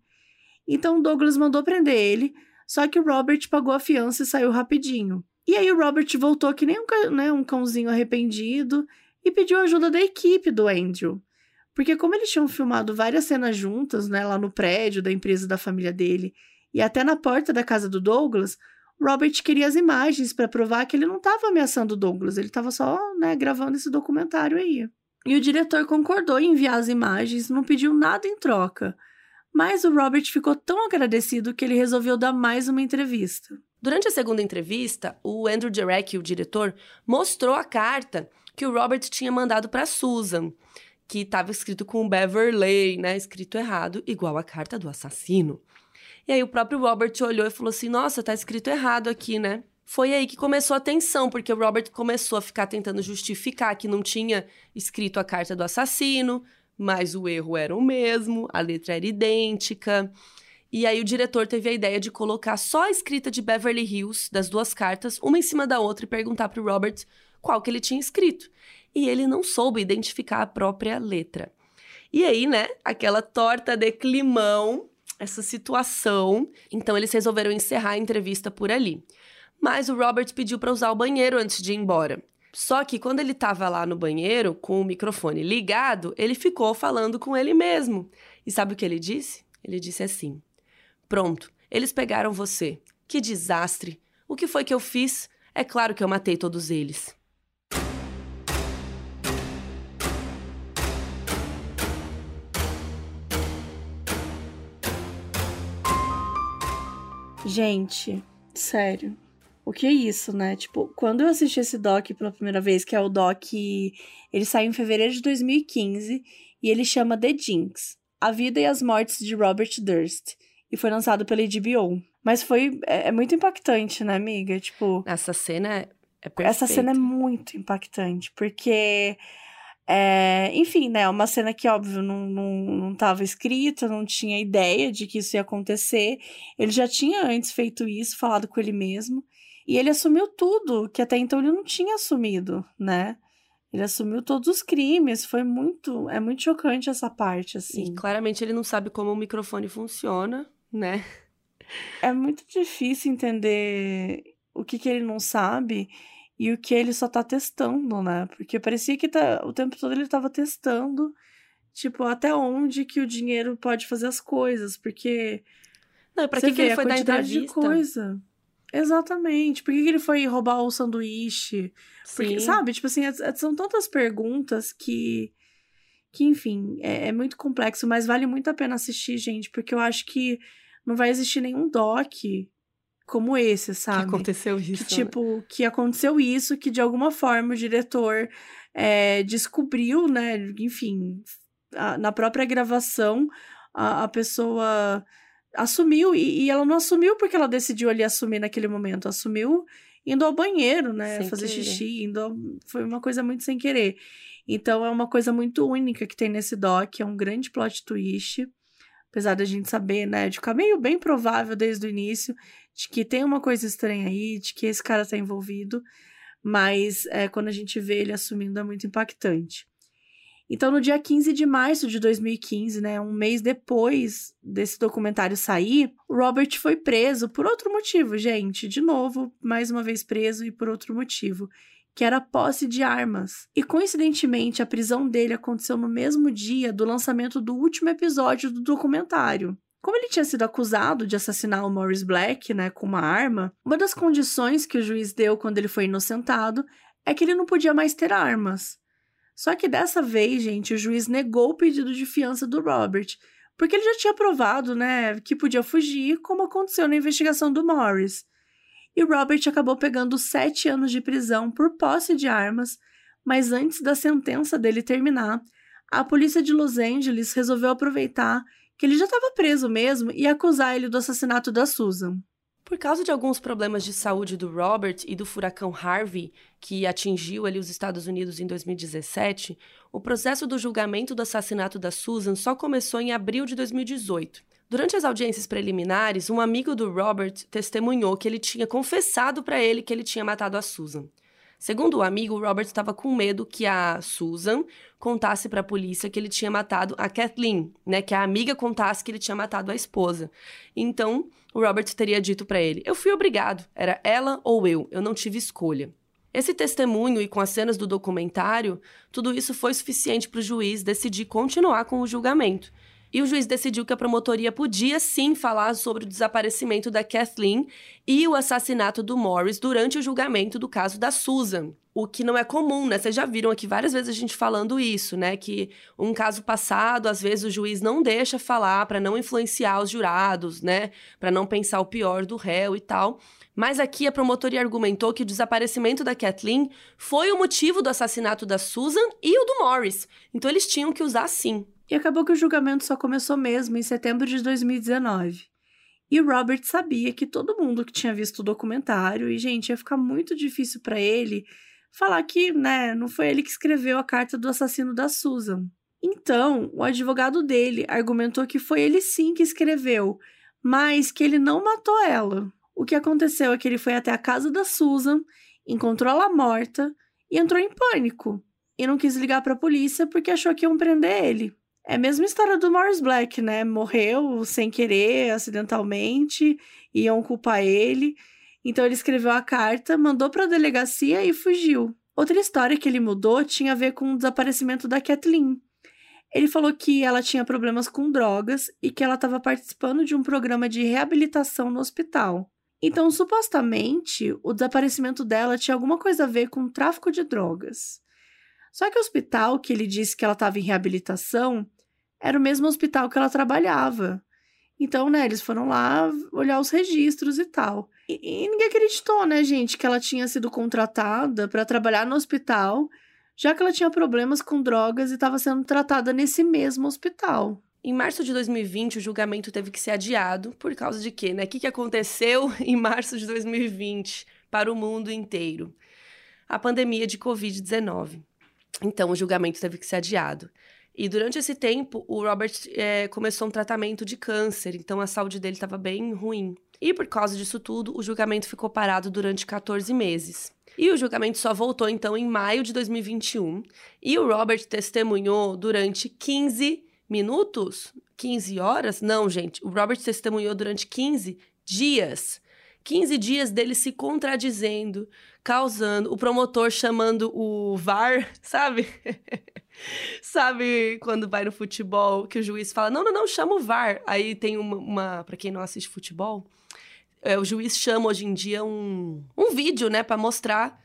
Então Douglas mandou prender ele, só que o Robert pagou a fiança e saiu rapidinho. E aí o Robert voltou que nem um, né, um cãozinho arrependido e pediu ajuda da equipe do Andrew. Porque como eles tinham filmado várias cenas juntas, né, lá no prédio da empresa da família dele e até na porta da casa do Douglas, Robert queria as imagens para provar que ele não estava ameaçando o Douglas, ele estava só, né, gravando esse documentário aí. E o diretor concordou em enviar as imagens, não pediu nada em troca. Mas o Robert ficou tão agradecido que ele resolveu dar mais uma entrevista. Durante a segunda entrevista, o Andrew Jarek, o diretor, mostrou a carta que o Robert tinha mandado para Susan que estava escrito com Beverly, né? Escrito errado, igual a carta do assassino. E aí o próprio Robert olhou e falou assim: Nossa, tá escrito errado aqui, né? Foi aí que começou a tensão, porque o Robert começou a ficar tentando justificar que não tinha escrito a carta do assassino, mas o erro era o mesmo, a letra era idêntica. E aí o diretor teve a ideia de colocar só a escrita de Beverly Hills das duas cartas, uma em cima da outra, e perguntar para o Robert qual que ele tinha escrito e ele não soube identificar a própria letra. E aí, né, aquela torta de climão, essa situação. Então eles resolveram encerrar a entrevista por ali. Mas o Robert pediu para usar o banheiro antes de ir embora. Só que quando ele estava lá no banheiro com o microfone ligado, ele ficou falando com ele mesmo. E sabe o que ele disse? Ele disse assim: Pronto, eles pegaram você. Que desastre! O que foi que eu fiz? É claro que eu matei todos eles. Gente, sério. O que é isso, né? Tipo, quando eu assisti esse doc pela primeira vez, que é o doc. Ele saiu em fevereiro de 2015 e ele chama The Jinx A Vida e as Mortes de Robert Durst. E foi lançado pela HBO. Mas foi. É, é muito impactante, né, amiga? Tipo. Essa cena é perfeita. Essa cena é muito impactante, porque é, enfim, né? Uma cena que, óbvio, não, não, não estava escrita, não tinha ideia de que isso ia acontecer. Ele já tinha antes feito isso, falado com ele mesmo. E ele assumiu tudo, que até então ele não tinha assumido, né? Ele assumiu todos os crimes. Foi muito. É muito chocante essa parte, assim. E claramente ele não sabe como o microfone funciona, né? É muito difícil entender o que, que ele não sabe e o que ele só tá testando, né? Porque parecia que tá, o tempo todo ele tava testando, tipo, até onde que o dinheiro pode fazer as coisas, porque. Não, pra que, que ele foi dar entrevista? de coisa. Exatamente. Por que, que ele foi roubar o sanduíche? Porque, sabe? Tipo assim, é, é, são tantas perguntas que. Que, enfim, é, é muito complexo, mas vale muito a pena assistir, gente, porque eu acho que não vai existir nenhum doc como esse, sabe? Que aconteceu isso. Que, tipo, né? que aconteceu isso, que de alguma forma o diretor é, descobriu, né? Enfim, a, na própria gravação, a, a pessoa assumiu, e, e, ela não assumiu porque ela decidiu ali assumir naquele momento, assumiu indo ao banheiro, né? Sem fazer querer. xixi, indo ao... foi uma coisa muito sem querer. Então é uma coisa muito única que tem nesse doc, é um grande plot twist. Apesar da gente saber, né, de ficar meio bem provável desde o início de que tem uma coisa estranha aí, de que esse cara tá envolvido, mas é, quando a gente vê ele assumindo é muito impactante. Então, no dia 15 de março de 2015, né, um mês depois desse documentário sair, o Robert foi preso por outro motivo, gente. De novo, mais uma vez preso e por outro motivo, que era posse de armas. E coincidentemente, a prisão dele aconteceu no mesmo dia do lançamento do último episódio do documentário. Como ele tinha sido acusado de assassinar o Morris Black, né, com uma arma, uma das condições que o juiz deu quando ele foi inocentado é que ele não podia mais ter armas. Só que dessa vez, gente, o juiz negou o pedido de fiança do Robert, porque ele já tinha provado, né, que podia fugir, como aconteceu na investigação do Morris. E Robert acabou pegando sete anos de prisão por posse de armas, mas antes da sentença dele terminar, a polícia de Los Angeles resolveu aproveitar que ele já estava preso mesmo e acusar ele do assassinato da Susan. Por causa de alguns problemas de saúde do Robert e do furacão Harvey, que atingiu ali os Estados Unidos em 2017, o processo do julgamento do assassinato da Susan só começou em abril de 2018. Durante as audiências preliminares, um amigo do Robert testemunhou que ele tinha confessado para ele que ele tinha matado a Susan. Segundo o amigo, o Robert estava com medo que a Susan contasse para a polícia que ele tinha matado a Kathleen, né, que a amiga contasse que ele tinha matado a esposa. Então, o Robert teria dito para ele: "Eu fui obrigado, era ela ou eu, eu não tive escolha". Esse testemunho e com as cenas do documentário, tudo isso foi suficiente para o juiz decidir continuar com o julgamento. E o juiz decidiu que a promotoria podia sim falar sobre o desaparecimento da Kathleen e o assassinato do Morris durante o julgamento do caso da Susan. O que não é comum, né? Vocês já viram aqui várias vezes a gente falando isso, né? Que um caso passado, às vezes o juiz não deixa falar para não influenciar os jurados, né? Para não pensar o pior do réu e tal. Mas aqui a promotoria argumentou que o desaparecimento da Kathleen foi o motivo do assassinato da Susan e o do Morris. Então eles tinham que usar sim. E acabou que o julgamento só começou mesmo em setembro de 2019. E Robert sabia que todo mundo que tinha visto o documentário, e gente, ia ficar muito difícil para ele falar que, né, não foi ele que escreveu a carta do assassino da Susan. Então, o advogado dele argumentou que foi ele sim que escreveu, mas que ele não matou ela. O que aconteceu é que ele foi até a casa da Susan, encontrou ela morta e entrou em pânico. E não quis ligar para a polícia porque achou que iam prender ele. É a mesma história do Morris Black, né? Morreu sem querer, acidentalmente, iam culpar ele. Então ele escreveu a carta, mandou para a delegacia e fugiu. Outra história que ele mudou tinha a ver com o desaparecimento da Kathleen. Ele falou que ela tinha problemas com drogas e que ela estava participando de um programa de reabilitação no hospital. Então, supostamente, o desaparecimento dela tinha alguma coisa a ver com o tráfico de drogas. Só que o hospital que ele disse que ela estava em reabilitação era o mesmo hospital que ela trabalhava. Então, né, eles foram lá olhar os registros e tal. E, e ninguém acreditou, né, gente, que ela tinha sido contratada para trabalhar no hospital, já que ela tinha problemas com drogas e estava sendo tratada nesse mesmo hospital. Em março de 2020, o julgamento teve que ser adiado por causa de quê, né? O que, que aconteceu em março de 2020 para o mundo inteiro? A pandemia de Covid-19. Então, o julgamento teve que ser adiado. E durante esse tempo, o Robert é, começou um tratamento de câncer, então a saúde dele estava bem ruim. E por causa disso tudo, o julgamento ficou parado durante 14 meses. E o julgamento só voltou então em maio de 2021. E o Robert testemunhou durante 15 minutos? 15 horas? Não, gente. O Robert testemunhou durante 15 dias. 15 dias dele se contradizendo, causando, o promotor chamando o VAR, sabe? Sabe quando vai no futebol que o juiz fala: não, não, não, chama o VAR. Aí tem uma, uma para quem não assiste futebol, é, o juiz chama hoje em dia um, um vídeo, né, para mostrar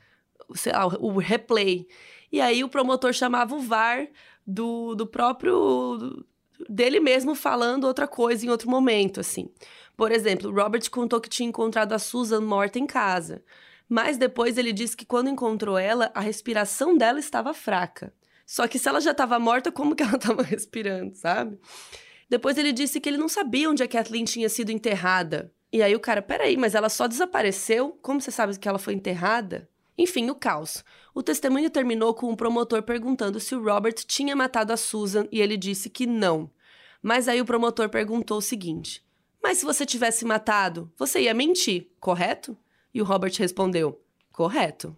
sei lá, o replay. E aí o promotor chamava o VAR do, do próprio. dele mesmo falando outra coisa em outro momento, assim. Por exemplo, Robert contou que tinha encontrado a Susan morta em casa. Mas depois ele disse que quando encontrou ela, a respiração dela estava fraca. Só que se ela já estava morta, como que ela estava respirando, sabe? Depois ele disse que ele não sabia onde a Kathleen tinha sido enterrada. E aí o cara, peraí, mas ela só desapareceu? Como você sabe que ela foi enterrada? Enfim, o caos. O testemunho terminou com o promotor perguntando se o Robert tinha matado a Susan e ele disse que não. Mas aí o promotor perguntou o seguinte: Mas se você tivesse matado, você ia mentir, correto? E o Robert respondeu: Correto.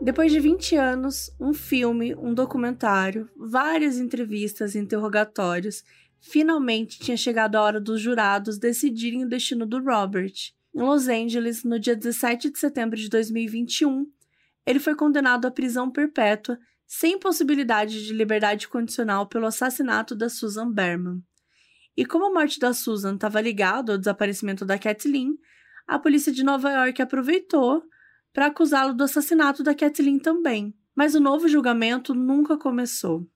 Depois de 20 anos, um filme, um documentário, várias entrevistas e interrogatórios, finalmente tinha chegado a hora dos jurados decidirem o destino do Robert. Em Los Angeles, no dia 17 de setembro de 2021, ele foi condenado à prisão perpétua, sem possibilidade de liberdade condicional pelo assassinato da Susan Berman. E como a morte da Susan estava ligada ao desaparecimento da Kathleen, a polícia de Nova York aproveitou para acusá-lo do assassinato da Kathleen também. Mas o novo julgamento nunca começou.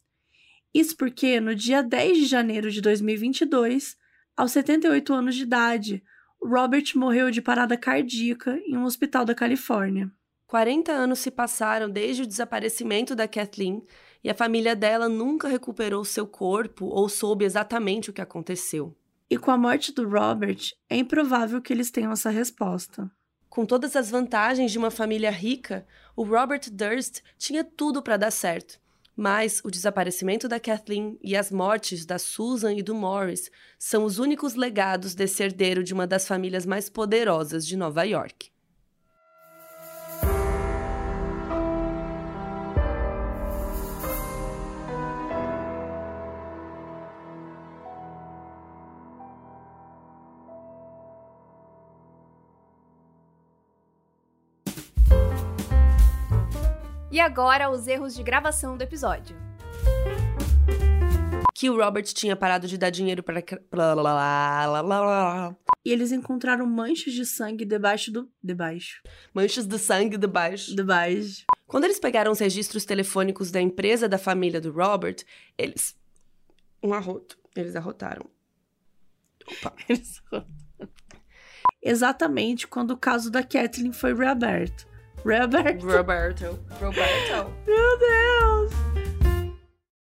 Isso porque, no dia 10 de janeiro de 2022, aos 78 anos de idade, Robert morreu de parada cardíaca em um hospital da Califórnia. 40 anos se passaram desde o desaparecimento da Kathleen e a família dela nunca recuperou seu corpo ou soube exatamente o que aconteceu. E com a morte do Robert, é improvável que eles tenham essa resposta. Com todas as vantagens de uma família rica, o Robert Durst tinha tudo para dar certo. Mas o desaparecimento da Kathleen e as mortes da Susan e do Morris são os únicos legados desse herdeiro de uma das famílias mais poderosas de Nova York. E agora, os erros de gravação do episódio. Que o Robert tinha parado de dar dinheiro para. E eles encontraram manchas de sangue debaixo do. Debaixo. Manchas de sangue debaixo. Debaixo. Quando eles pegaram os registros telefônicos da empresa da família do Robert, eles. Um arroto. Eles arrotaram. Opa. Eles arrotaram. Exatamente quando o caso da Kathleen foi reaberto. Roberto. Roberto. Roberto. Meu Deus!